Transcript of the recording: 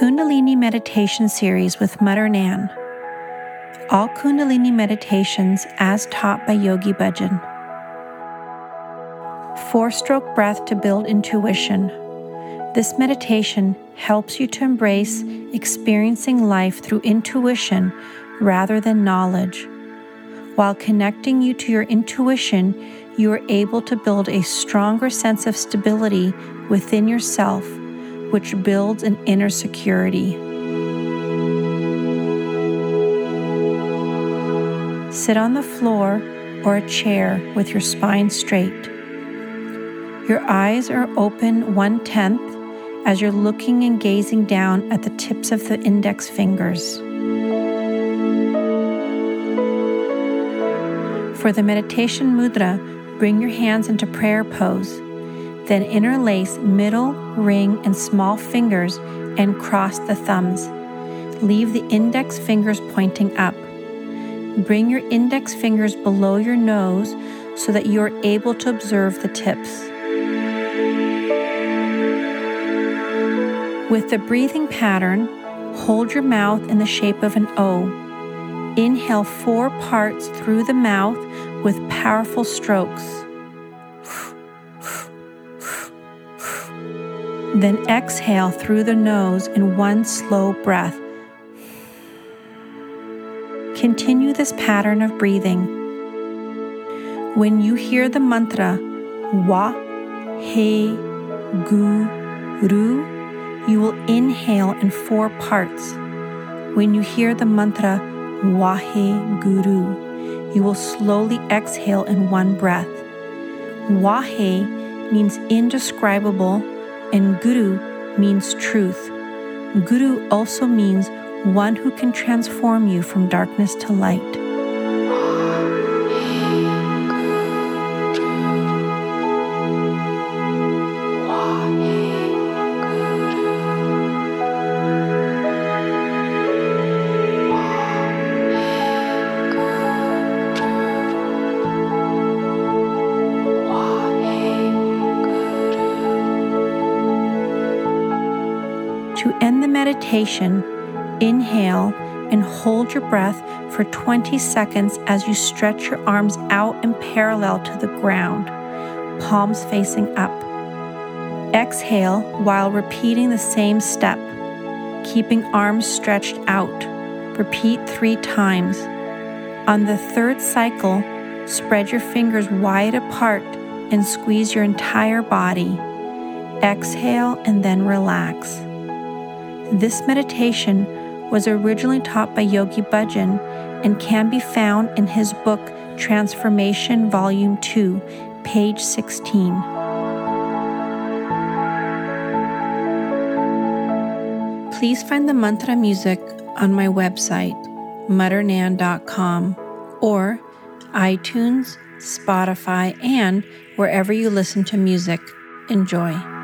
Kundalini Meditation Series with Mother Nan. All Kundalini meditations as taught by Yogi Bhajan. Four stroke breath to build intuition. This meditation helps you to embrace experiencing life through intuition rather than knowledge. While connecting you to your intuition, you are able to build a stronger sense of stability within yourself which builds an inner security. Sit on the floor or a chair with your spine straight. Your eyes are open one tenth as you're looking and gazing down at the tips of the index fingers. For the meditation mudra, bring your hands into prayer pose then interlace middle, ring, and small fingers and cross the thumbs. Leave the index fingers pointing up. Bring your index fingers below your nose so that you are able to observe the tips. With the breathing pattern, hold your mouth in the shape of an O. Inhale four parts through the mouth with powerful strokes. Then exhale through the nose in one slow breath. Continue this pattern of breathing. When you hear the mantra Wa, He, Gu, Ru, you will inhale in four parts. When you hear the mantra Wahe Guru, you will slowly exhale in one breath. Wahe means indescribable and Guru means truth. Guru also means one who can transform you from darkness to light. To end the meditation, inhale and hold your breath for 20 seconds as you stretch your arms out and parallel to the ground, palms facing up. Exhale while repeating the same step, keeping arms stretched out. Repeat three times. On the third cycle, spread your fingers wide apart and squeeze your entire body. Exhale and then relax. This meditation was originally taught by Yogi Bhajan and can be found in his book Transformation Volume 2, page 16. Please find the mantra music on my website, mothernan.com, or iTunes, Spotify, and wherever you listen to music. Enjoy.